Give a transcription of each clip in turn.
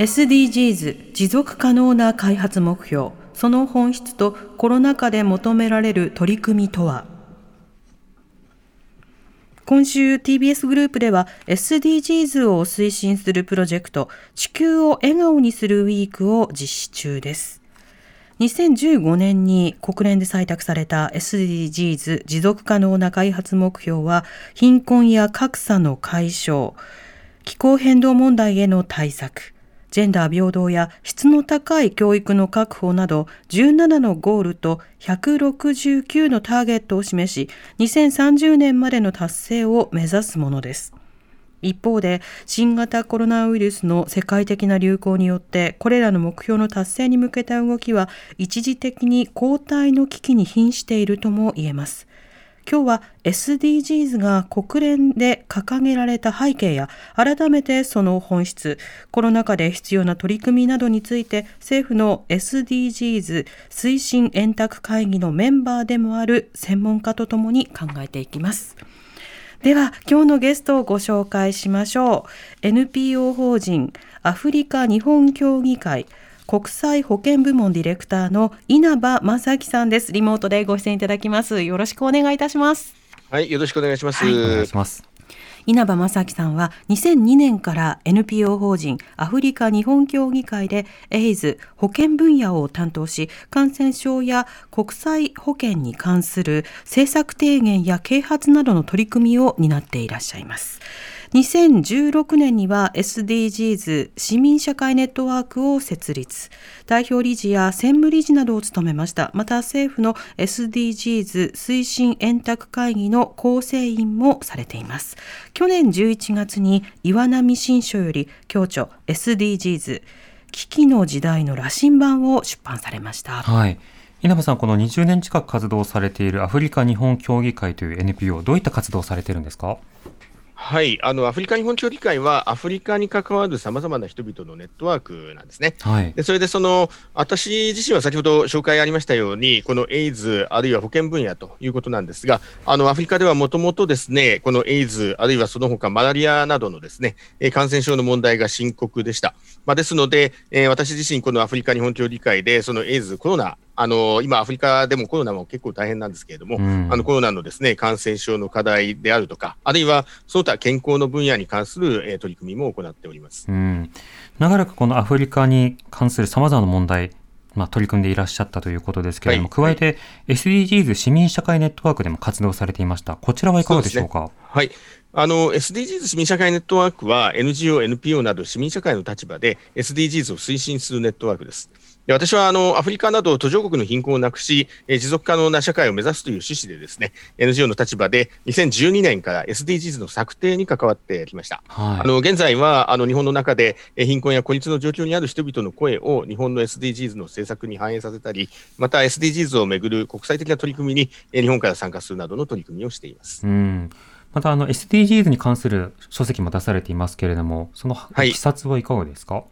SDGs 持続可能な開発目標その本質とコロナ禍で求められる取り組みとは？今週 TBS グループでは SDGs を推進するプロジェクト地球を笑顔にするウィークを実施中です。2015年に国連で採択された SDGs 持続可能な開発目標は貧困や格差の解消気候変動問題への対策ジェンダー平等や質の高い教育の確保など17のゴールと169のターゲットを示し2030年までの達成を目指すものです。一方で新型コロナウイルスの世界的な流行によってこれらの目標の達成に向けた動きは一時的に後退の危機に瀕しているとも言えます。今日は SDGs が国連で掲げられた背景や改めてその本質コロナ禍で必要な取り組みなどについて政府の SDGs 推進円卓会議のメンバーでもある専門家とともに考えていきます。では今日のゲストをご紹介しましょう NPO 法人アフリカ日本協議会国際保健部門ディレクターの稲葉正樹さんですリモートでご出演いただきますよろしくお願いいたしますはい、よろしくお願いします。お願いします。稲葉正樹さんは2002年から NPO 法人アフリカ日本協議会でエイズ保健分野を担当し感染症や国際保健に関する政策提言や啓発などの取り組みを担っていらっしゃいます。2016年には SDGs 市民社会ネットワークを設立。代表理事や専務理事などを務めました。また政府の SDGs 推進円卓会議の構成員もされています。去年11月に岩波新書より共著 SDGs 危機の時代の羅針盤を出版されました。はい。稲葉さん、この20年近く活動されているアフリカ日本協議会という NPO、どういった活動をされているんですか？はい、あのアフリカ日本協議会はアフリカに関わるさまざまな人々のネットワークなんですね。はい。でそれでその私自身は先ほど紹介ありましたようにこのエイズあるいは保健分野ということなんですがあのアフリカではもともとですねこのエイズあるいはその他マラリアなどのですねえー感染症の問題が深刻でした。まあ、ですので、えー私自身このアフリカ日本協議会でそのエイズコロナあの今アフリカでもコロナも結構大変なんですけれども、うんあのコロナのですね感染症の課題であるとかあるいはその他健康の分野に関する、えー取り組みも行っております。うん。長らくこのアフリカに関する様々な問題、まあ、取り組んでいらっしゃったということですけれども、はい加えて SDGs 市民社会ネットワークでも活動されていました。こちらはいかがでしょうか？はい。あの、SDGs 市民社会ネットワークは NGO、NPO など市民社会の立場で SDGs を推進するネットワークです。で私はあのアフリカなど途上国の貧困をなくし、えー持続可能な社会を目指すという趣旨でですね、NGO の立場で2012年から SDGs の策定に関わってきました。はい。あの現在はあの日本の中でえー貧困や孤立の状況にある人々の声を日本の SDGs の政策に反映させたり、また SDGs をめぐる国際的な取り組みにえー日本から参加するなどの取り組みをしています。うん。また、あの、SDGs に関する書籍も出されていますけれども、そのいいきさつはいかがですか？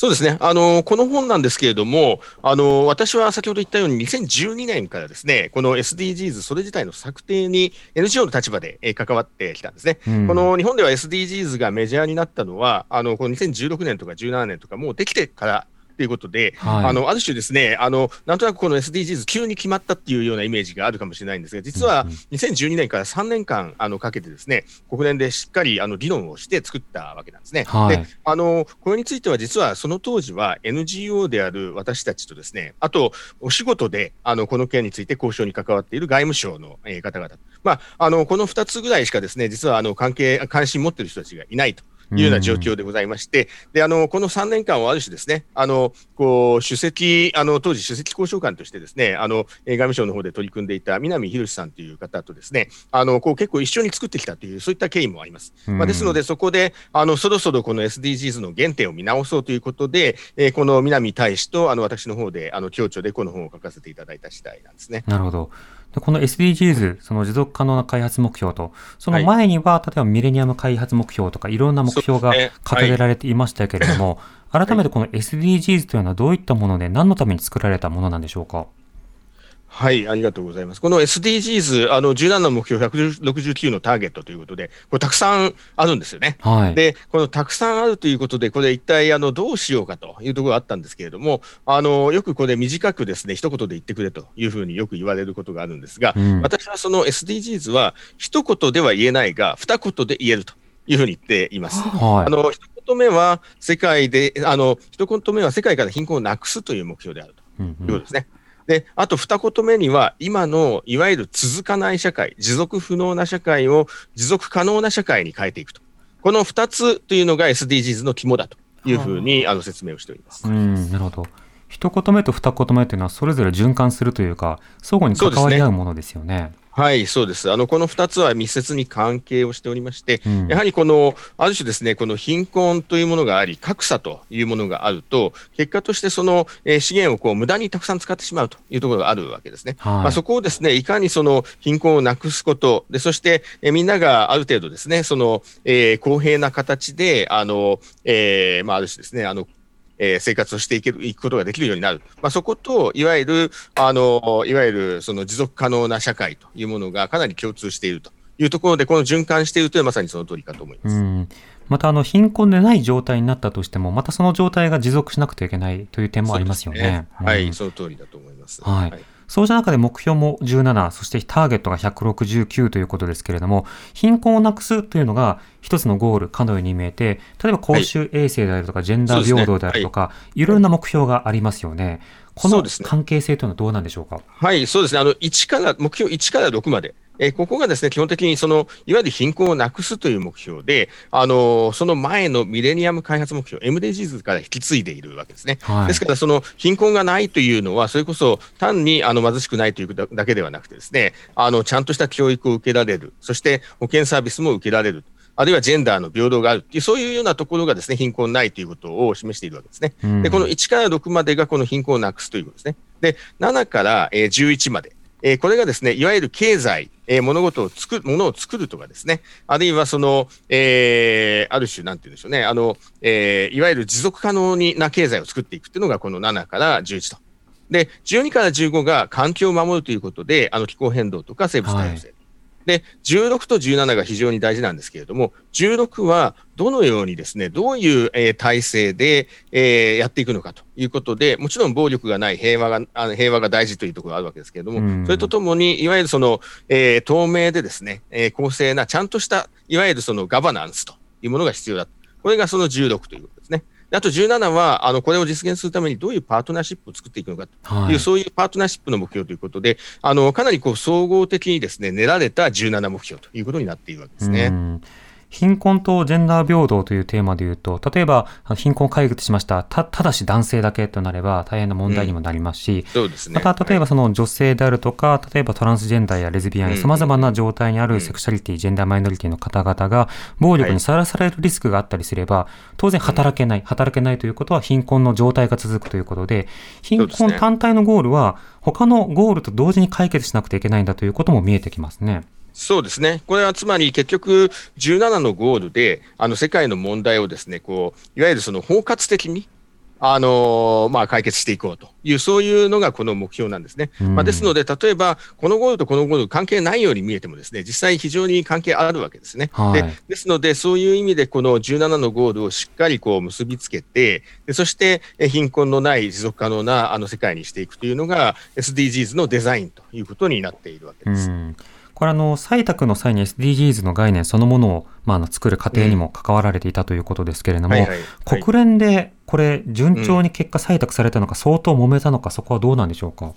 そうですね。あの、この本なんですけれども、あの、私は先ほど言ったように2012年からですね、この SDGs それ自体の策定に NGO の立場でえー関わってきたんですね。うんこの日本では SDGs がメジャーになったのは、あの、この2016年とか17年とかもうできてからということで、はいあの、ある種ですね、あの、なんとなくこの SDGs 急に決まったっていうようなイメージがあるかもしれないんですが、実はうんうん2012年から3年間、あの、かけてですね、国連でしっかり、あの、議論をして作ったわけなんですね。はいで、あの、これについては実はその当時は NGO である私たちとですね、あと、お仕事で、あの、この件について交渉に関わっている外務省の、えー方々。まあ、あの、この2つぐらいしかですね、実は、あの、関係、関心持っている人たちがいないというような状況でございまして、で、あの、この3年間をある種ですね、あの、こう、首席、あの、当時首席交渉官としてですね、あの、えー外務省の方で取り組んでいた南博さんという方とですね、あの、こう結構一緒に作ってきたという、そういった経緯もあります。まあ、ですので、そこで、あの、そろそろこの SDGs の原点を見直そうということで、えーこの南大使と、あの、私の方で、あの、共著でこの本を書かせていただいた次第なんですね。なるほど。でこの SDGs、その持続可能な開発目標と、その前には、例えばミレニアム開発目標とか、いろんな目標が掲げられていましたけれども、改めてこの SDGs というのはどういったもので、何のために作られたものなんでしょうか？はい、ありがとうございます。この SDGs、あの、17の目標169のターゲットということで、これたくさんあるんですよね。はい。で、このたくさんあるということで、これ一体あのどうしようかというところがあったんですけれども、あのよくこれ短くですね、一言で言ってくれというふうによく言われることがあるんですが、うん私はその SDGs は一言では言えないが、二言で言えるというふうに言っています。はい。あの、一言目は世界で、あの、一言目は世界から貧困をなくすという目標であると。いうことですね。で、あと二言目には、今のいわゆる続かない社会、持続不能な社会を持続可能な社会に変えていくと。この二つというのが SDGs の肝だというふうにあの説明をしております。うん、なるほど。一言目と二言目というのは、それぞれ循環するというか、相互に関わり合うものですよね。はい、そうです。あの、この二つは密接に関係をしておりまして、うんやはりこの、ある種ですね、この貧困というものがあり、格差というものがあると、結果としてその、えー資源をこう無駄にたくさん使ってしまうというところがあるわけですね。はいまあ、そこをですね、いかにその貧困をなくすこと、で、そして、えーみんながある程度ですね、その、えー公平な形で、あの、えーまあ、ある種ですね、あの、えー生活をしていける、いくことができるようになる。まあ、そこと、いわゆる、あの、いわゆる、その持続可能な社会というものがかなり共通しているというところで、この循環しているというのはまさにその通りかと思います。うん。また、あの、貧困でない状態になったとしても、またその状態が持続しなくてはいけないという点もありますよね。そうですはい、うんその通りだと思います。はいそうした中で目標も17、そしてターゲットが169ということですけれども、貧困をなくすというのが一つのゴールかのように見えて、例えば公衆衛生であるとか、ジェンダー平等であるとか、いろいろな目標がありますよね。この関係性というのはどうなんでしょうか？はい、そうですね。あの、1から、目標1から6まで。えーここがですね、基本的にその、いわゆる貧困をなくすという目標で、あのーその前のミレニアム開発目標、MDGs から引き継いでいるわけですね。はいですから、その貧困がないというのは、それこそ単にあの貧しくないというだだけではなくてですね、あの、ちゃんとした教育を受けられる、そして保健サービスも受けられる。あるいはジェンダーの平等があるっていう、そういうようなところがですね、貧困ないということを示しているわけですね。うんで、この1から6までがこの貧困をなくすということですね。で、7から、えー11まで。えーこれがですね、いわゆる経済、えー物事を作る、ものを作るとかですね、あるいはその、えーある種、なんて言うんでしょうね、あの、えーいわゆる持続可能にな経済を作っていくっていうのがこの7から11と。で、12から15が環境を守るということで、あの気候変動とか生物多様性。で、16と17が非常に大事なんですけれども、16はどのようにですね、どういう、えー体制で、えーやっていくのかということで、もちろん暴力がない平和が、あの平和が大事というところがあるわけですけれども、うんそれとともに、いわゆるその、えー透明でですね、えー公正な、ちゃんとした、いわゆるそのガバナンスというものが必要だ。これがその16ということあと17は、あの、これを実現するためにどういうパートナーシップを作っていくのかと。はい。いう、そういうパートナーシップの目標ということで、あの、かなりこう、総合的にですね、練られた17目標ということになっているわけですね。うん貧困とジェンダー平等というテーマで言うと、例えば貧困を解決しました。た、ただし男性だけとなれば大変な問題にもなりますし、そうですね。また、例えばその女性であるとか、例えばトランスジェンダーやレズビアンやうん様々な状態にあるセクシャリティ、ジェンダーマイノリティの方々が暴力にさらされるリスクがあったりすれば、当然働けない、働けないということは貧困の状態が続くということで、貧困単体のゴールは他のゴールと同時に解決しなくてはいけないんだということも見えてきますね。そうですね。これはつまり結局17のゴールで、あの世界の問題をですね、こう、いわゆるその包括的に、あのまあ、解決していこうという、そういうのがこの目標なんですね。うんまあ、ですので、例えば、このゴールとこのゴール関係ないように見えてもですね、実際非常に関係あるわけですね。はいでですので、そういう意味で、この17のゴールをしっかりこう結びつけて、でそしてえ貧困のない持続可能なあの世界にしていくというのが SDGs のデザインということになっているわけです。うんこれあの、採択の際に SDGs の概念そのものを、まあ、あの作る過程にも関わられていたということですけれども、はいはいはい国連でこれ順調に結果採択されたのか、相当揉めたのか、そこはどうなんでしょうか？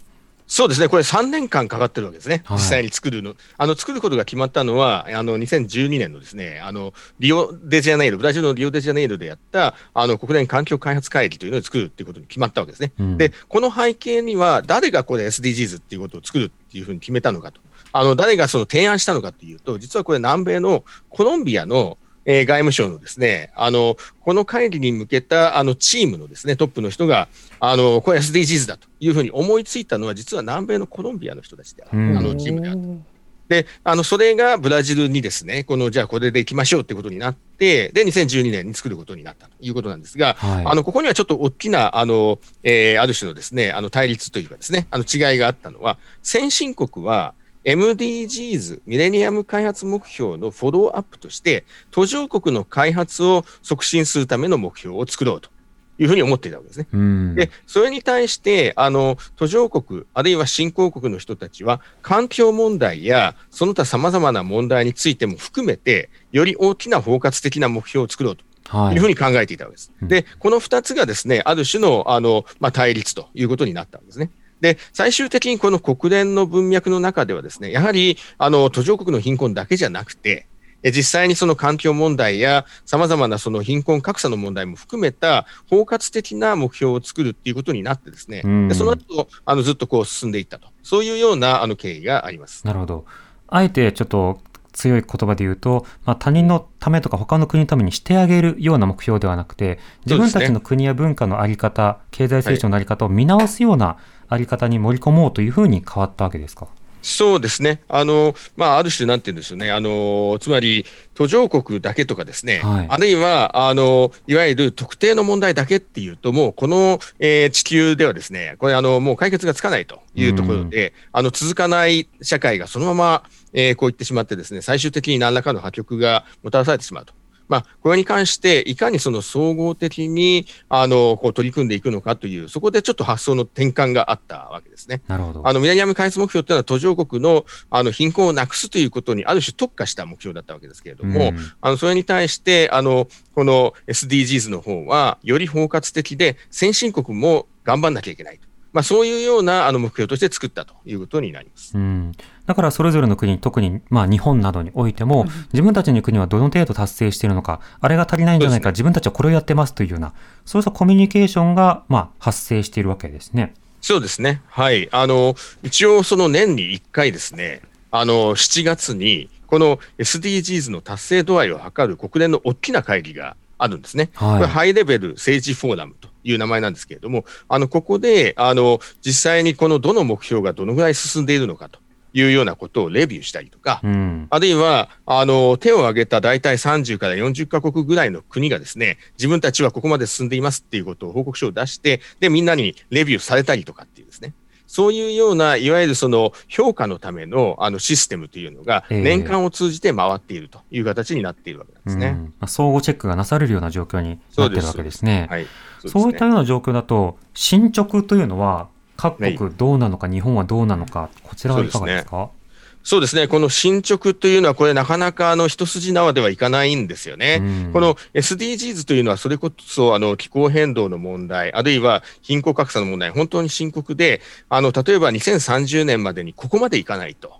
そうですね、これ3年間かかってるわけですね、はい実際に作るの。あの作ることが決まったのは、あの2012年のですね、あのリオデジャネイロ、ブラジルのリオデジャネイロでやったあの国連環境開発会議というのを作るっていうことに決まったわけですね。うんで、この背景には、誰がこれ SDGs っていうことを作るっていうふうに決めたのかと。あの誰がその提案したのかというと、実はこれ南米のコロンビアのえー外務省のですね、あの、この会議に向けたあのチームのですね、トップの人が、あの、これ SDGs だというふうに思いついたのは、実は南米のコロンビアの人たちである、うん。あのチームである。で、あの、それがブラジルにですね、この、じゃあこれで行きましょうってことになって、で、2012年に作ることになったということなんですが、はい。あの、ここにはちょっと大きな、あの、えーある種のですね、あの、対立というかですね、あの、違いがあったのは、先進国は、MDGs、ミレニアム開発目標のフォローアップとして、途上国の開発を促進するための目標を作ろうというふうに思っていたわけですね。うんで、それに対して、あの、途上国、あるいは新興国の人たちは、環境問題や、その他様々な問題についても含めて、より大きな包括的な目標を作ろうとはいいうふうに考えていたわけです。うんで、この2つがですね、ある種の、あの、まあ、対立ということになったんですね。で、最終的にこの国連の文脈の中ではですね、やはり、あの、途上国の貧困だけじゃなくて、え実際にその環境問題や様々なその貧困格差の問題も含めた包括的な目標を作るっていうことになってですね、うんでその後、あのずっとこう進んでいったと。そういうようなあの経緯があります。なるほど。あえてちょっと強い言葉で言うと、まあ、他人のためとか他の国のためにしてあげるような目標ではなくて、自分たちの国や文化のあり方、経済成長のあり方を見直すようなあり方に盛り込もうというふうに変わったわけですか？そうですね。あの、まあ、ある種なんて言うんですよね。あの、つまり、途上国だけとかですね。はいあるいは、あの、いわゆる特定の問題だけっていうと、もう、この、えー地球ではですね、これ、あの、もう解決がつかないというところで、あの、続かない社会がそのまま、えーこう言ってしまってですね、最終的に何らかの破局がもたらされてしまうと。まあ、これに関して、いかにその総合的に、あの、こう取り組んでいくのかという、そこでちょっと発想の転換があったわけですね。なるほど。あのミレニアム開発目標というのは途上国のあの貧困をなくすということにある種特化した目標だったわけですけれども、うんあのそれに対してあのこの SDGs の方はより包括的で先進国も頑張んなきゃいけないと。まあ、そういうようなあの目標として作ったということになります。うん、だからそれぞれの国、特にまあ日本などにおいても、自分たちの国はどの程度達成しているのか、あれが足りないんじゃないか、ね自分たちはこれをやってますというような、そうしたコミュニケーションがまあ発生しているわけですね。そうですね。はい。あの、一応その年に1回ですね、あの、7月に、この SDGs の達成度合いを測る国連の大きな会議があるんですね。はいこれハイレベル政治フォーラムという名前なんですけれども、あの、ここで、あの、実際にこのどの目標がどのぐらい進んでいるのかというようなことをレビューしたりとか、うん、あるいは、あの、手を挙げた大体30から40カ国ぐらいの国がですね、自分たちはここまで進んでいますっていうことを報告書を出して、で、みんなにレビューされたりとかっていうですね、そういうような、いわゆるその評価のためのあのシステムというのが、ええ。年間を通じて回っているという形になっているわけなんですね。うん。まあ、相互チェックがなされるような状況になっているわけですね。はい。そういったような状況だと、進捗というのは、各はい。国どうなのか、日本はどうなのか、こちらはいかがですか？そうですね。この進捗というのは、これなかなかあの一筋縄ではいかないんですよね。うんこの SDGs というのは、それこそあの気候変動の問題、あるいは貧困格差の問題、本当に深刻で、あの例えば2030年までにここまでいかないと、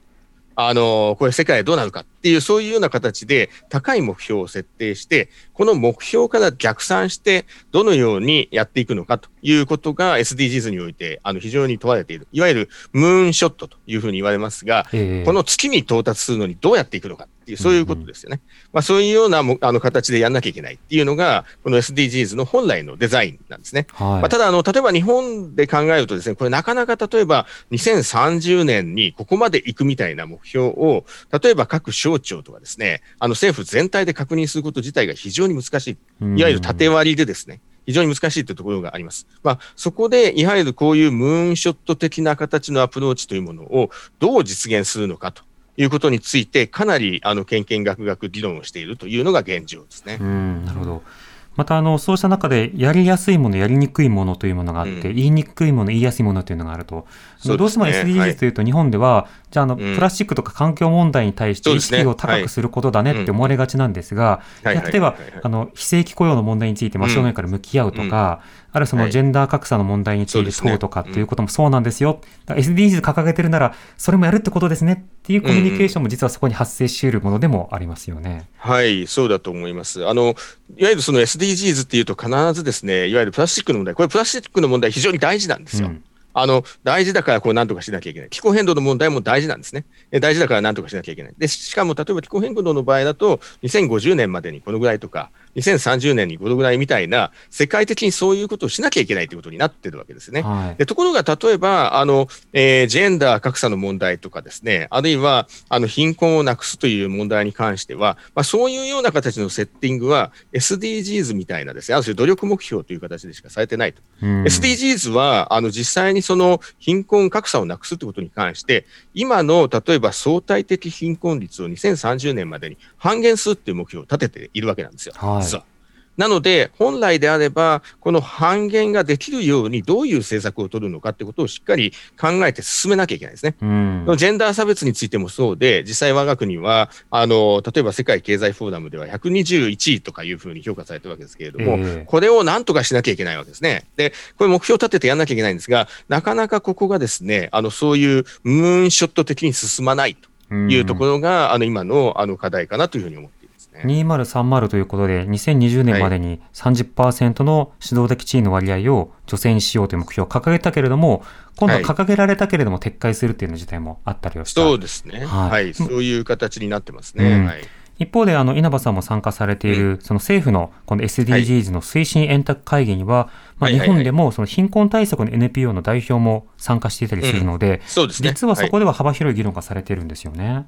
あのこれ、世界はどうなるかっていう、そういうような形で高い目標を設定して、この目標から逆算して、どのようにやっていくのかということが SDGs においてあの非常に問われている、いわゆるムーンショットというふうに言われますが、ええこの月に到達するのにどうやっていくのかっていう、そういうことですよね。まあ、そういうようなもあの形でやんなきゃいけないっていうのが、この SDGs の本来のデザインなんですね。はいまあ、ただあの、例えば日本で考えるとですね、これなかなか例えば2030年にここまで行くみたいな目標を、例えば各省庁とかですね、あの政府全体で確認すること自体が非常に難しい。うんいわゆる縦割りでですね、非常に難しいというところがあります。まあ、そこで、いわゆるこういうムーンショット的な形のアプローチというものをどう実現するのかということについて、かなりあの、研研学学議論をしているというのが現状ですね。うん、なるほど。またあのそうした中でやりやすいものやりにくいものというものがあって、うん言いにくいもの言いやすいものというのがあると、ね。どうしても SDGs というと日本では、じゃああの、ん。プラスチックとか環境問題に対して意識を高くすることだねって思われがちなんですが、例えばあの非正規雇用の問題について真正面から向き合うとか、あるいはそのはい。ジェンダー格差の問題について問うとかっていうこともそうなんですよ。SDGs 掲げてるならそれもやるってことですねっていうコミュニケーションも実はそこに発生し得るものでもありますよね。はい、そうだと思います。あの、いわゆるその SDGs っていうと必ずですね、いわゆるプラスチックの問題、これプラスチックの問題非常に大事なんですよ。うんあの、大事だからこう何とかしなきゃいけない。気候変動の問題も大事なんですね。大事だから何とかしなきゃいけない。で、しかも例えば気候変動の場合だと、2050年までにこのぐらいとか、2030年にこのぐらいみたいな、世界的にそういうことをしなきゃいけないということになってるわけですね。はい。でところが、例えば、あの、えージェンダー格差の問題とかですね、あるいは、あの、貧困をなくすという問題に関しては、まあ、そういうような形のセッティングは、SDGs みたいなですね、ある種努力目標という形でしかされてないと。うん SDGs は、あの、実際にその貧困格差をなくすということに関して、今の、例えば相対的貧困率を2030年までに半減するっていう目標を立てているわけなんですよ。はい実は。なので、本来であれば、この半減ができるようにどういう政策を取るのかってことをしっかり考えて進めなきゃいけないですね。うんジェンダー差別についてもそうで、実際我が国は、あの、例えば世界経済フォーラムでは121位とかいうふうに評価されてるわけですけれども、ええこれをなんとかしなきゃいけないわけですね。で、これ目標を立ててやんなきゃいけないんですが、なかなかここがですね、あの、そういうムーンショット的に進まないというところが、あの、今のあの課題かなというふうに思ってね。2030ということで、2020年までに30%の指導的地位の割合を女性にしようという目標を掲げたけれども、今度は掲げられたけれども撤回するっていうの自体もあったりをした。そうですね。はいはい。そういう形になってますね。うんはい。一方で、あの、稲葉さんも参加されている、その政府のこの SDGs の推進円卓会議には、まあ、日本でもその貧困対策の NPO の代表も参加していたりするので、そうですね。実はそはいこでは幅広い議論がされているんですよね。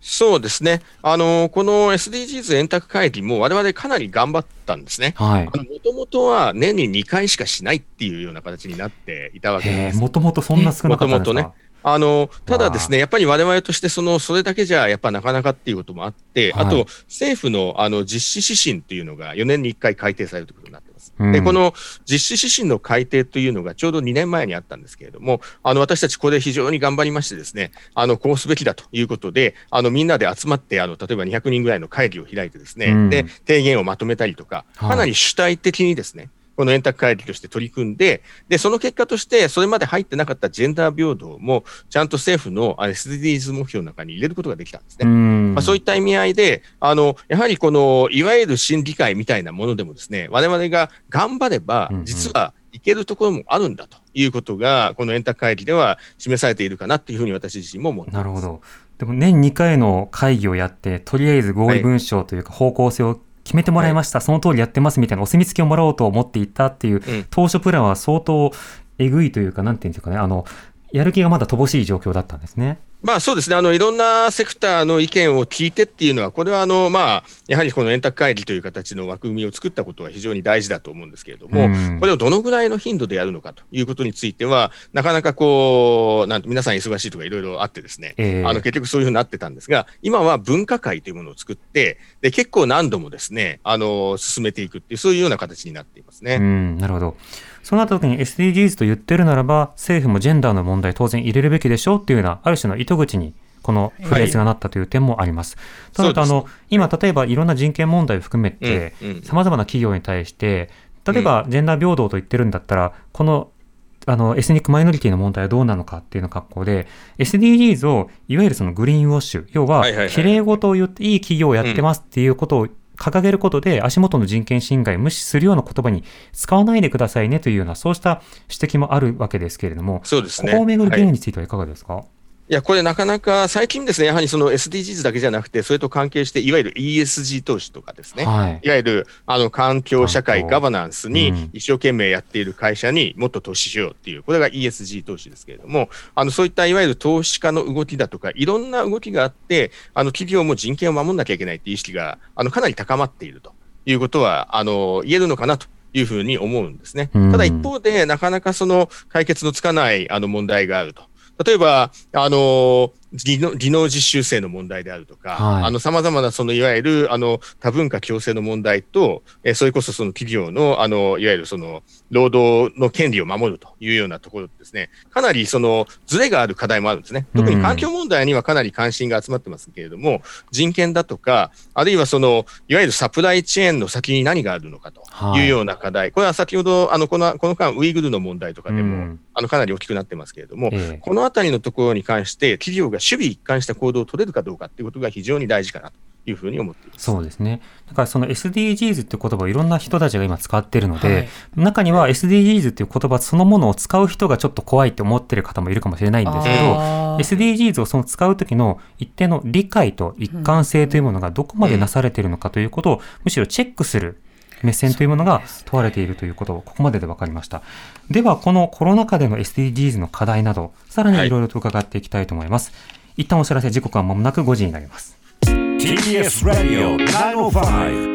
そうですね。あの、この SDGs 円卓会議も我々かなり頑張ったんですね。はい。もともとは年に2回しかしないっていうような形になっていたわけです。もともとそんな少なかったんですか？もともとねあの、ただですね、やっぱり我々としてその、それだけじゃやっぱなかなかっていうこともあって、はいあと政府のあの実施指針っていうのが4年に1回改定されるということになってで、この実施指針の改定というのがちょうど2年前にあったんですけれども、あの、私たちこれ非常に頑張りましてですね、あの、こうすべきだということで、あの、みんなで集まって、あの、例えば200人ぐらいの会議を開いてですね、うん。で、提言をまとめたりとか、はい。かなり主体的にですね、この円卓会議として取り組んで、で、その結果として、それまで入ってなかったジェンダー平等も、ちゃんと政府のあ SDGs 目標の中に入れることができたんですね。うんまあ、そういった意味合いで、あの、やはりこの、いわゆる審議会みたいなものでもですね、我々が頑張れば実はいけるところもあるんだということが、この円卓会議では示されているかなというふうに私自身も思っています。なるほど。でも年2回の会議をやって、とりあえず合意文書というか方向性を決めてもらいました、その通りやってますみたいなお墨付きをもらおうと思っていたっていう、うん。当初プランは相当えぐいというか、なんていうんですかね、あの、やる気がまだ乏しい状況だったんですね。まあそうですね、あのいろんなセクターの意見を聞いてっていうのは、これはあの、まあ、やはりこの円卓会議という形の枠組みを作ったことは非常に大事だと思うんですけれども、うんこれをどのぐらいの頻度でやるのかということについては、なかなかこう、なんて皆さん忙しいとかいろいろあってですね、ええあの結局そういうふうになってたんですが、今は分科会というものを作って、で結構何度もですね、あの進めていくっていう、そういうような形になっていますね。うん、なるほど。そうなった時に SDGs と言ってるならば、政府もジェンダーの問題当然入れるべきでしょうっていうような、ある種の糸口に、このフレーズがなったという点もあります。ただ、あそうの、今、例えばいろんな人権問題を含めて、うんうん。様々な企業に対して、例えばジェンダー平等と言ってるんだったら、この、あの、エスニックマイノリティの問題はどうなのかっていうの格好で、SDGs をいわゆるそのグリーンウォッシュ、要ははいはい事を言っていい企業をやってますっていうことを掲げることで、足元の人権侵害を無視するような言葉に使わないでくださいねというような、そうした指摘もあるわけですけれども、そうですね。ここをめぐる議はい論についてはいかがですか、いや、これなかなか最近ですね、やはりその SDGs だけじゃなくて、それと関係して、いわゆる ESG 投資とかですね、はい。いわゆるあの環境、社会、ガバナンスうんに一生懸命やっている会社にもっと投資しようっていう、これが ESG 投資ですけれども、あのそういったいわゆる投資家の動きだとか、いろんな動きがあって、あの企業も人権を守んなきゃいけないっていう意識があのかなり高まっているということは、あの言えるのかなと。いうふうに思うんですね。うんただ一方で、なかなかその解決のつかないあの問題があると。例えば、あの技能技能実習生の問題であるとか、はい。あの、様々な、その、いわゆる、あの、多文化共生の問題と、えーそれこそその企業の、あの、いわゆるその、労働の権利を守るというようなところですね、かなりその、ズレがある課題もあるんですね。特に環境問題にはかなり関心が集まってますけれども、人権だとか、あるいはその、いわゆるサプライチェーンの先に何があるのかというような課題、これは先ほど、あの、この、この間、ウイグルの問題とかでも、うん。あの、かなり大きくなってますけれども、ええ。このあたりのところに関して、企業が守備一貫した行動を取れるかどうかっていうことが非常に大事かなというふうに思っています。そうですね。だからその SDGs って言葉をいろんな人たちが今使ってるので、はい中には SDGs っていう言葉そのものを使う人がちょっと怖いって思ってる方もいるかもしれないんですけど、SDGs をその使う時の一定の理解と一貫性というものがどこまでなされているのかということをむしろチェックする目線というものが問われているということをここまでで分かりました。ではこのコロナ禍での SDGs の課題などさらにいろいろと伺っていきたいと思います。一旦お知らせ時刻は間もなく5時になります。TBS ラディオ905-954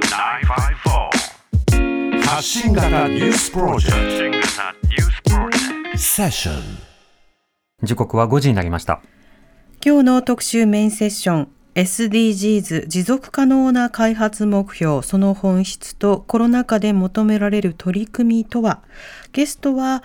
発信型ニュースプロジェクトセッション時刻は5時になりました。今日の特集メインセッション SDGs 持続可能な開発目標その本質とコロナ禍で求められる取り組みとは？ゲストは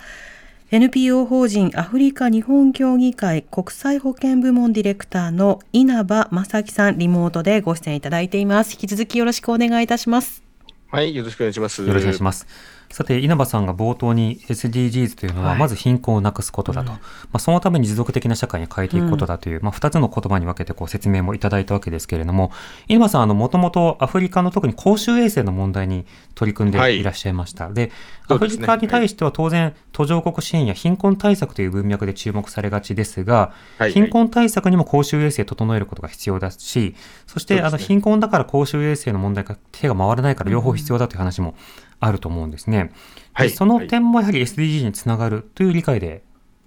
NPO 法人アフリカ日本協議会国際保健部門ディレクターの稲葉正樹さんリモートでご出演いただいています引き続きよろしくお願いいたしますはい、よろしくお願いします。よろしくお願いします。さて、稲葉さんが冒頭に SDGs というのは、はい。まず貧困をなくすことだと、まあ、そのために持続的な社会に変えていくことだという、まあ、2つの言葉に分けてこう説明もいただいたわけですけれども、稲葉さん、あの、もともとアフリカの特に公衆衛生の問題に取り組んでいらっしゃいました。で、アフリカに対しては当然、途上国支援や貧困対策という文脈で注目されがちですが、はい。貧困対策にも公衆衛生を整えることが必要だし、そして、あの貧困だから公衆衛生の問題が手が回らないから両方必要だという話もあると思うんですね。はいでその点もやはり SDG につながるという理解で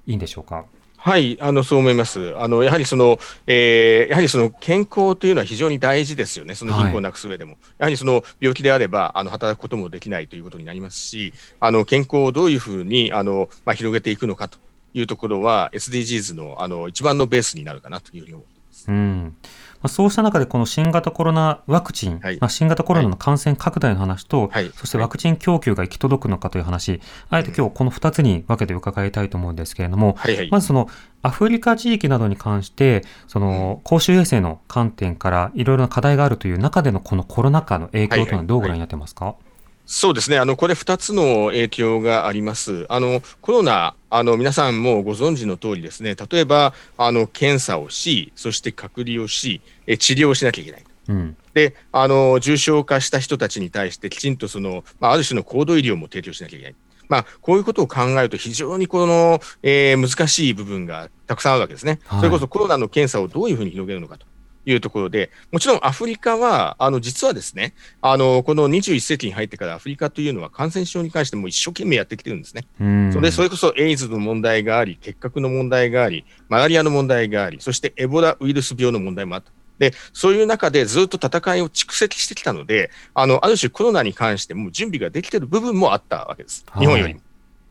いいんでしょうか？はい、あの、そう思います。あの、やはりその、えーやはりその健康というのは非常に大事ですよね。その貧困をなくす上でも。やはりその病気であれば、あの、働くこともできないということになりますし、あの、健康をどういうふうに、あの、まあ、広げていくのかというところは、SDGs の、あの、一番のベースになるかなというふうに思います。うん。まあ、そうした中で、この新型コロナワクチン、はい。まあ、新型コロナの感染拡大の話と、はい。そしてワクチン供給が行き届くのかという話、あえて今日この2つに分けて伺いたいと思うんですけれども、はいはい。まずそのアフリカ地域などに関して、その公衆衛生の観点からいろいろな課題があるという中でのこのコロナ禍の影響というのはどうご覧になってますか、そうですね。あの、これ2つの影響があります。あの、コロナ、あの、皆さんもご存知の通りですね、例えば、あの、検査をし、そして隔離をし、え治療をしなきゃいけない。うんで、あの、重症化した人たちに対してきちんとその、まあ、ある種の高度医療も提供しなきゃいけない。まあ、こういうことを考えると非常にこの、えー難しい部分がたくさんあるわけですね。はいそれこそコロナの検査をどういうふうに広げるのかというところで、もちろんアフリカは、あの、実はですね、あの、この21世紀に入ってからアフリカというのは感染症に関しても一生懸命やってきてるんですね。うんそれで、それこそエイズの問題があり、結核の問題があり、マラリアの問題があり、そしてエボラウイルス病の問題もあった。で、そういう中でずっと戦いを蓄積してきたので、あの、ある種コロナに関しても準備ができている部分もあったわけです。はい日本よりも。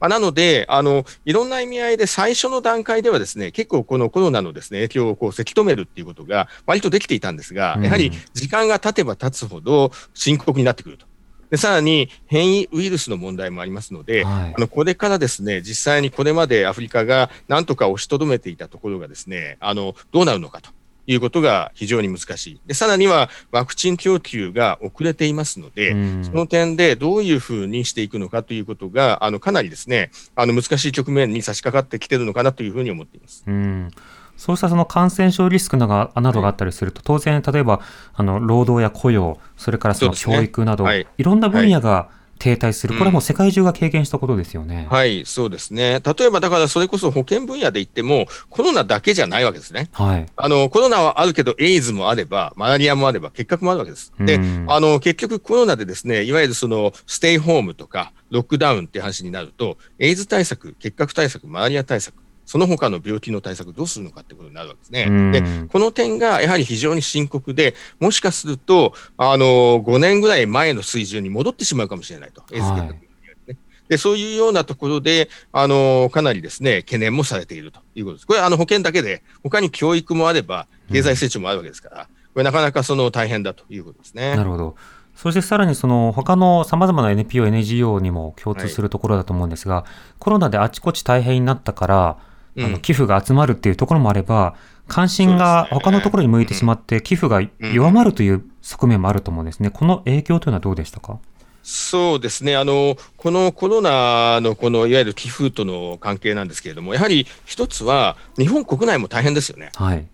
まあ、なので、あの、いろんな意味合いで最初の段階ではですね、結構このコロナのですね、影響をこう、せき止めるっていうことが割とできていたんですが、うん。やはり時間が経てば経つほど深刻になってくると。で、さらに変異ウイルスの問題もありますので、はい。あの、これからですね、実際にこれまでアフリカがなんとか押しとどめていたところがですね、あの、どうなるのかということが非常に難しい。で、さらにはワクチン供給が遅れていますので、うん。その点でどういうふうにしていくのかということが、あの、かなりですね、あの、難しい局面に差し掛かってきてるのかなというふうに思っています。うん。そうしたその感染症リスクなどがなどがあったりすると、当然、例えばあの労働や雇用、それからその教育など、はい。いろんな分野が停滞する、うんこれはもう世界中が経験したことですよね。はい、そうですね。例えばだからそれこそ保健分野で言っても、コロナだけじゃないわけですね。はい。あの、コロナはあるけど、エイズもあれば、マラリアもあれば、結核もあるわけです。で、うんあの、結局コロナでですね、いわゆるその、ステイホームとか、ロックダウンって話になると、エイズ対策、結核対策、マラリア対策、その他の病気の対策どうするのかってことになるわけですね。うんで、この点がやはり非常に深刻で、もしかすると、あの、5年ぐらい前の水準に戻ってしまうかもしれないと。エイズ結核のねでで、そういうようなところで、あの、かなりですね、懸念もされているということです。これ、あの、保険だけで、他に教育もあれば、経済成長もあるわけですから、これなかなかその大変だということですね。なるほど。そしてさらにその他の様々な NPO、NGO にも共通するところだと思うんですが、はい、コロナであちこち大変になったから、あの寄付が集まるっていうところもあれば、関心が他のところに向いてしまって、寄付が弱まるという側面もあると思うんですね。この影響というのはどうでしたか？そうですね。あの、このコロナのこのいわゆる寄付との関係なんですけれども、やはり一つは、日本国内も大変ですよね。はい、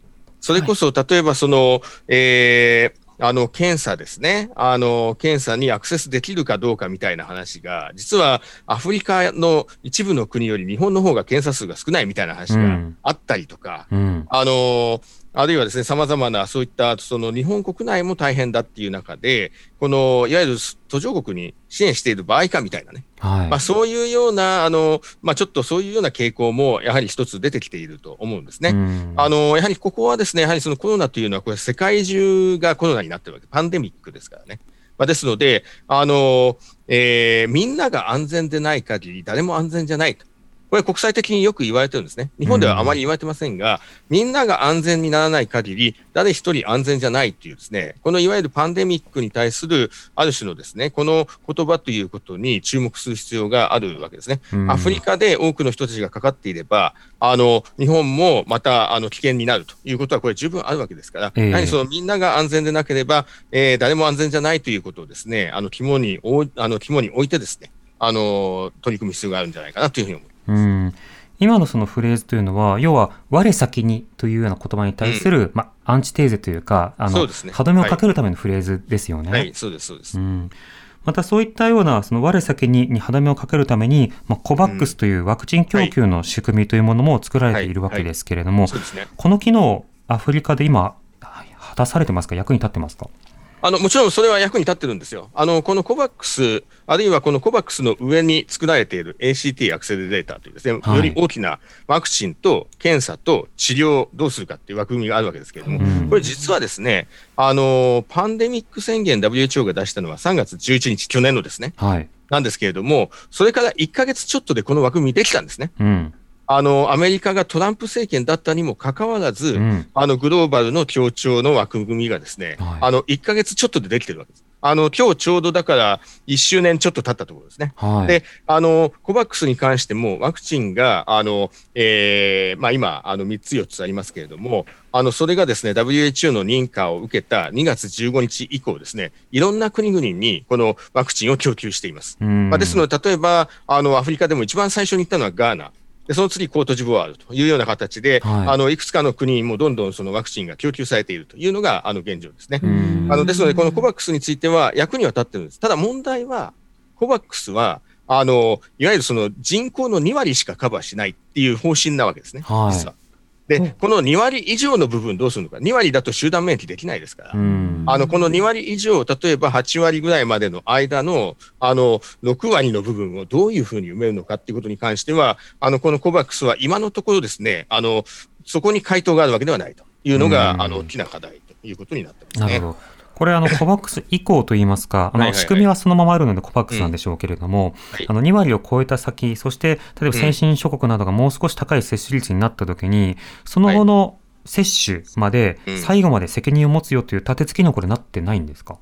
それこそ、例えばその、えーあの、検査ですね。あの、検査にアクセスできるかどうかみたいな話が、実はアフリカの一部の国より日本の方が検査数が少ないみたいな話があったりとか、うん、あの、あるいはですね、様々なそういったその日本国内も大変だっていう中で、このいわゆる途上国に支援している場合かみたいなね、はい、まあ、そういうような、あのまあ、ちょっとそういうような傾向もやはり一つ出てきていると思うんですね。あのやはりここはですね、やはりそのコロナというのは、これ、世界中がコロナになってるわけ、パンデミックですからね。まあ、ですので、あのえー、みんなが安全でない限り、誰も安全じゃないと。これ国際的によく言われてるんですね。日本ではあまり言われてませんが、うん、みんなが安全にならない限り、誰一人安全じゃないっていうですね、このいわゆるパンデミックに対するある種のですね、この言葉ということに注目する必要があるわけですね。うん、アフリカで多くの人たちがかかっていれば、あの、日本もまたあの危険になるということはこれ十分あるわけですから、えー、やはりそのみんなが安全でなければ、えー、誰も安全じゃないということをですね、あの肝にあの肝に置いてですね、あの取り組む必要があるんじゃないかなというふうに思います。うん。今のそのフレーズというのは、要は、我先にというような言葉に対する、うん、まあ、アンチテーゼというか、あの、ね、歯止めをかけるためのフレーズですよね。はい、はい、そうです、そうです。うん。またそういったような、その我先にに歯止めをかけるために、まあ、コバックスというワクチン供給の仕組みというものも作られているわけですけれども、この機能、アフリカで今、果たされてますか、役に立ってますか？あのもちろんそれは役に立ってるんですよ。あのこのコバックス、あるいはこのコバックスの上に作られている ACT アクセルレーターというですね、はい、より大きなワクチンと検査と治療をどうするかっていう枠組みがあるわけですけれども、うん、これ実はですね、あのパンデミック宣言 WHO が出したのは3月11日、去年のですね、はい、なんですけれども、それから1か月ちょっとでこの枠組みできたんですね。うんあの、アメリカがトランプ政権だったにもかかわらず、うん、あの、グローバルの協調の枠組みがですね、はい、あの、1ヶ月ちょっとでできてるわけです。あの、今日ちょうどだから1周年ちょっと経ったところですね。はい、で、あの、コバックスに関してもワクチンが、あの、えー、まあ今、あの、3つ4つありますけれども、あの、それがですね、WHO の認可を受けた2月15日以降ですね、いろんな国々にこのワクチンを供給しています。まあ、ですので、例えば、あの、アフリカでも一番最初に行ったのはガーナ。でその次、コートジボワールというような形で、はい、あのいくつかの国にもどんどんそのワクチンが供給されているというのがあの現状ですね。あのですので、このコバックスについては役には立ってるんです。ただ問題は、コバックスは、あのいわゆるその人口の2割しかカバーしないっていう方針なわけですね、はい、実は。で、この2割以上の部分どうするのか、2割だと集団免疫できないですから、あのこの2割以上、例えば8割ぐらいまでの間のあの6割の部分をどういうふうに埋めるのかっていうことに関しては、あのこの COVAX は今のところですね、あのそこに回答があるわけではないというのが、あの大きな課題ということになってますね。これ、あの、コバックス以降といいますか、あの、仕組みはそのままあるのでコバックスなんでしょうけれども、あの、2割を超えた先、そして、例えば先進諸国などがもう少し高い接種率になったときに、その後の接種まで、最後まで責任を持つよという立て付けにはこれなってないんですか？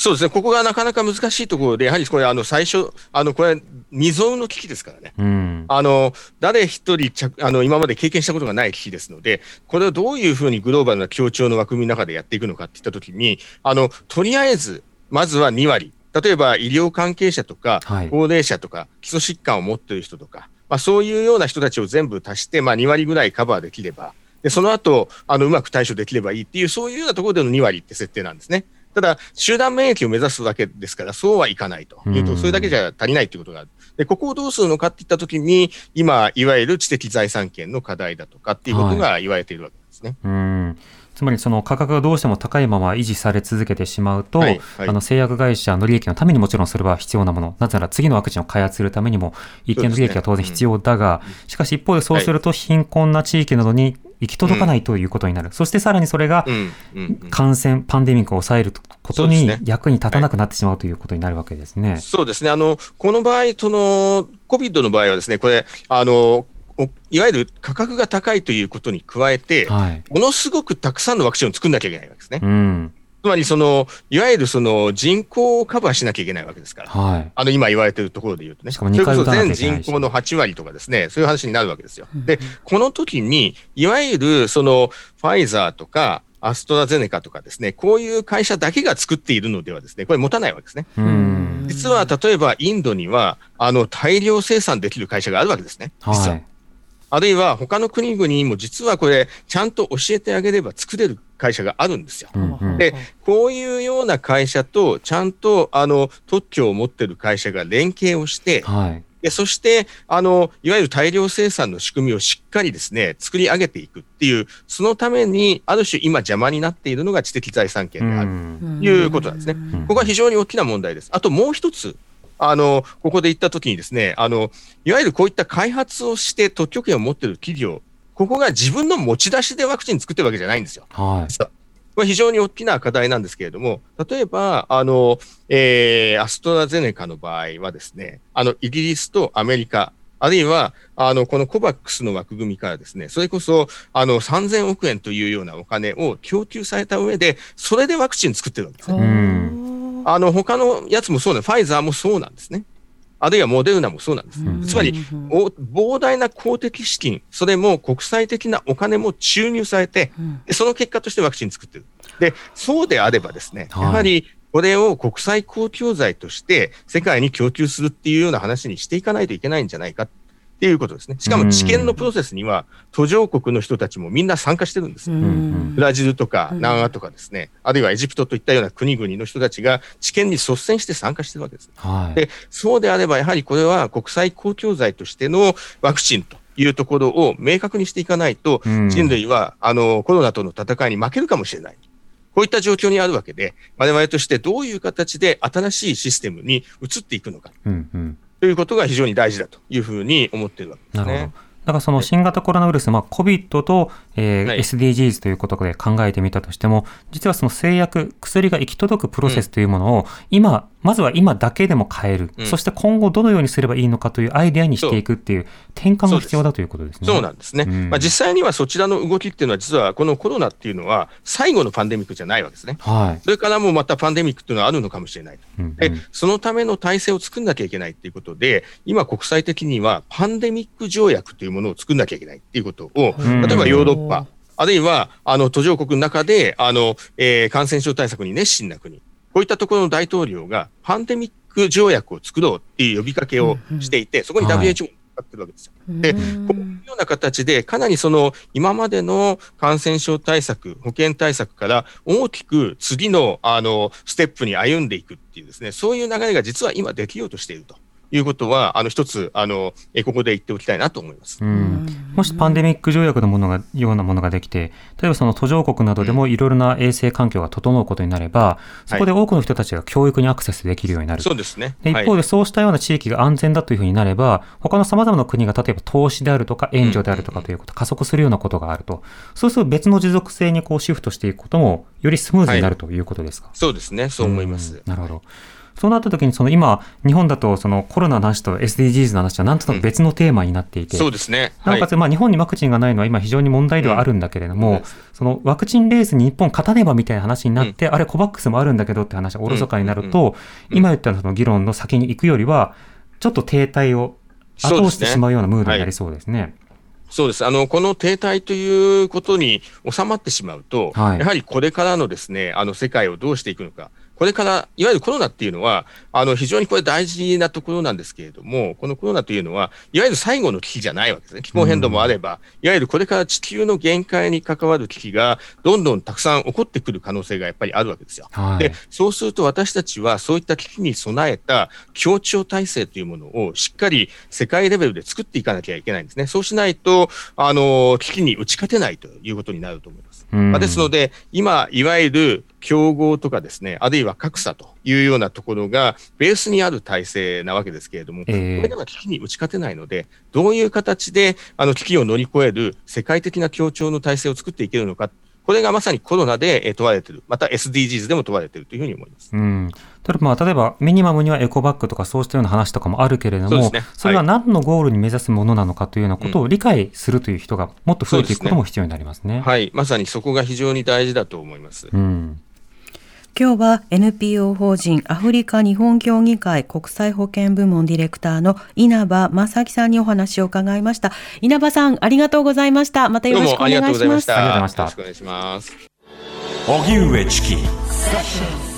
そうですね、ここがなかなか難しいところで、やはりこれ、あの最初、あのこれ、未曾有の危機ですからね、うん、あの誰一人あの、今まで経験したことがない危機ですので、これをどういうふうにグローバルな協調の枠組みの中でやっていくのかっていったときにあの、とりあえず、まずは2割、例えば医療関係者とか、高齢者とか、基礎疾患を持っている人とか、まあ、そういうような人たちを全部足して、まあ、2割ぐらいカバーできれば、でその後あのうまく対処できればいいっていう、そういうようなところでの2割って設定なんですね。ただ、集団免疫を目指すわけですから、そうはいかないというと、それだけじゃ足りないということがある。で、ここをどうするのかっていったときに、今、いわゆる知的財産権の課題だとかっていうことが言われているわけですね。はいつまりその価格がどうしても高いまま維持され続けてしまうと、はいはいあの製薬会社の利益のためにもちろんそれは必要なもの、なぜなら次のワクチンを開発するためにも一定の利益が当然必要だが、しかし一方でそうすると貧困な地域などに行き届かないということになる。そしてさらにそれがうんうんうん感染、パンデミックを抑えることに役に立たなくなってしまうということになるわけですね。そうですね。あの、この場合、その、COVID の場合はですね、これ、あの、おいわゆる価格が高いということに加えて、はい。ものすごくたくさんのワクチンを作んなきゃいけないわけですね。うん。つまり、その、いわゆるその人口をカバーしなきゃいけないわけですから。はい。あの、今言われてるところで言うとね。しかも二回それこそ全人口の8割とかですね、そういう話になるわけですよ。で、この時に、いわゆるその、ファイザーとか、アストラゼネカとかですね、こういう会社だけが作っているのではですね、これ持たないわけですね。うん。実は例えばインドには、あの、大量生産できる会社があるわけですね。実は。はい。あるいは他の国々にも実はこれ、ちゃんと教えてあげれば作れる会社があるんですよ。うんうんで、こういうような会社と、ちゃんとあの特許を持ってる会社が連携をして、はい。でそしてあの、いわゆる大量生産の仕組みをしっかりですね、作り上げていくっていう、そのために、ある種今邪魔になっているのが知的財産権であるうんということなんですね。んここは非常に大きな問題です。あともう一つ、あの、ここで言ったときにですね、あの、いわゆるこういった開発をして特許権を持っている企業、ここが自分の持ち出しでワクチン作ってるわけじゃないんですよ。はい。これ非常に大きな課題なんですけれども、例えば、あの、えーアストラゼネカの場合はですね、あの、イギリスとアメリカ、あるいは、あの、このコバックスの枠組みからですね、それこそ、あの、3000億円というようなお金を供給された上で、それでワクチン作ってるわけですね。んあの、他のやつもそうね、ファイザーもそうなんですね。あるいはモデルナもそうなんです。うんつまり、お膨大な公的資金、それも国際的なお金も注入されて、でその結果としてワクチン作ってる。で、そうであればですね、はいやはりこれを国際公共財として世界に供給するっていうような話にしていかないといけないんじゃないかっていうことですね。しかも治験のプロセスには途上国の人たちもみんな参加してるんですブラジルとかうん南アとかですね、あるいはエジプトといったような国々の人たちが治験に率先して参加してるわけです。はい。で、そうであれば、やはりこれは国際公共財としてのワクチンというところを明確にしていかないと、うん人類はあのコロナとの戦いに負けるかもしれない。こういった状況にあるわけで、我々としてどういう形で新しいシステムに移っていくのかうんうん。ということが非常に大事だというふうに思っているわけですねなるほど。。だからその新型コロナウイルス、まあ、COVID と、えーはい SDGs ということで考えてみたとしても、実はその製薬、薬が行き届くプロセスというものを、今、まずは今だけでも変える、うんそして今後どのようにすればいいのかというアイデアにしていくっていう転換が必要だということですね。そうなんですね。うんまあ、実際にはそちらの動きっていうのは、実はこのコロナっていうのは、最後のパンデミックじゃないわけですね。はい。それからもまたパンデミックっていうのはあるのかもしれない。うんうんで、そのための体制を作んなきゃいけないっていうことで、今国際的にはパンデミック条約というものを作んなきゃいけないっていうことを、うん例えばヨーロッパ、あるいはあの途上国の中であの、えー感染症対策に熱心な国、こういったところの大統領がパンデミック条約を作ろうっていう呼びかけをしていて、そこに WHO も使ってるわけですよ。で、こういうような形で、かなりその今までの感染症対策、保健対策から大きく次のあのステップに歩んでいくっていうですね、そういう流れが実は今できようとしているということは、あの一つあのえここで言っておきたいなと思います。うんもしパンデミック条約のものがようなものができて、例えばその途上国などでもいろいろな衛生環境が整うことになれば、そこで多くの人たちが教育にアクセスできるようになる。そうですね。で一方でそうしたような地域が安全だというふうになれば、他の様々な国が例えば投資であるとか援助であるとかということ、加速するようなことがあると。そうすると別の持続性にこうシフトしていくことも、よりスムーズになるということですか？そうですね。そう思います。んなるほど。そうなった時に、その今、日本だとそのコロナの話と SDGs の話はなんとなく別のテーマになっていて、そうですね。なおかつ、まあ、日本にワクチンがないのは今非常に問題ではあるんだけれども、うんそのワクチンレースに日本勝たねばみたいな話になって、あれ、コバックスもあるんだけどって話がおろそかになると、うん今言ったその議論の先に行くよりは、ちょっと停滞を後押してしまうようなムードになりそうですね。そうです。あの、この停滞ということに収まってしまうと、はいやはりこれからのですね、あの、世界をどうしていくのか。これから、いわゆるコロナっていうのは、あの、非常にこれ大事なところなんですけれども、このコロナというのは、いわゆる最後の危機じゃないわけですね。気候変動もあれば、いわゆるこれから地球の限界に関わる危機が、どんどんたくさん起こってくる可能性がやっぱりあるわけですよ。はいで、そうすると私たちはそういった危機に備えた協調体制というものをしっかり世界レベルで作っていかなきゃいけないんですね。そうしないと、あの、危機に打ち勝てないということになると思います。うん。まあ、ですので、今、いわゆる競合とかですね、あるいは格差というようなところが、ベースにある体制なわけですけれども、えーこれでは危機に打ち勝てないので、どういう形であの危機を乗り越える世界的な協調の体制を作っていけるのか、これがまさにコロナでえー問われている、また SDGs でも問われているというふうに思います。うん、ただまあ例えばミニマムにはエコバッグとかそうしたような話とかもあるけれどもそね。それは何のゴールに目指すものなのかというようなことを理解するという人がもっと増えていくことも必要になりますね。はい、まさにそこが非常に大事だと思います。うん今日は NPO 法人アフリカ日本協議会国際保健部門ディレクターの稲葉正樹さんにお話を伺いました。稲葉さん、ありがとうございました。またよろしくお願いします。どうもありがとうございました。ありがとうございましたよろしくお願いします。荻上チキ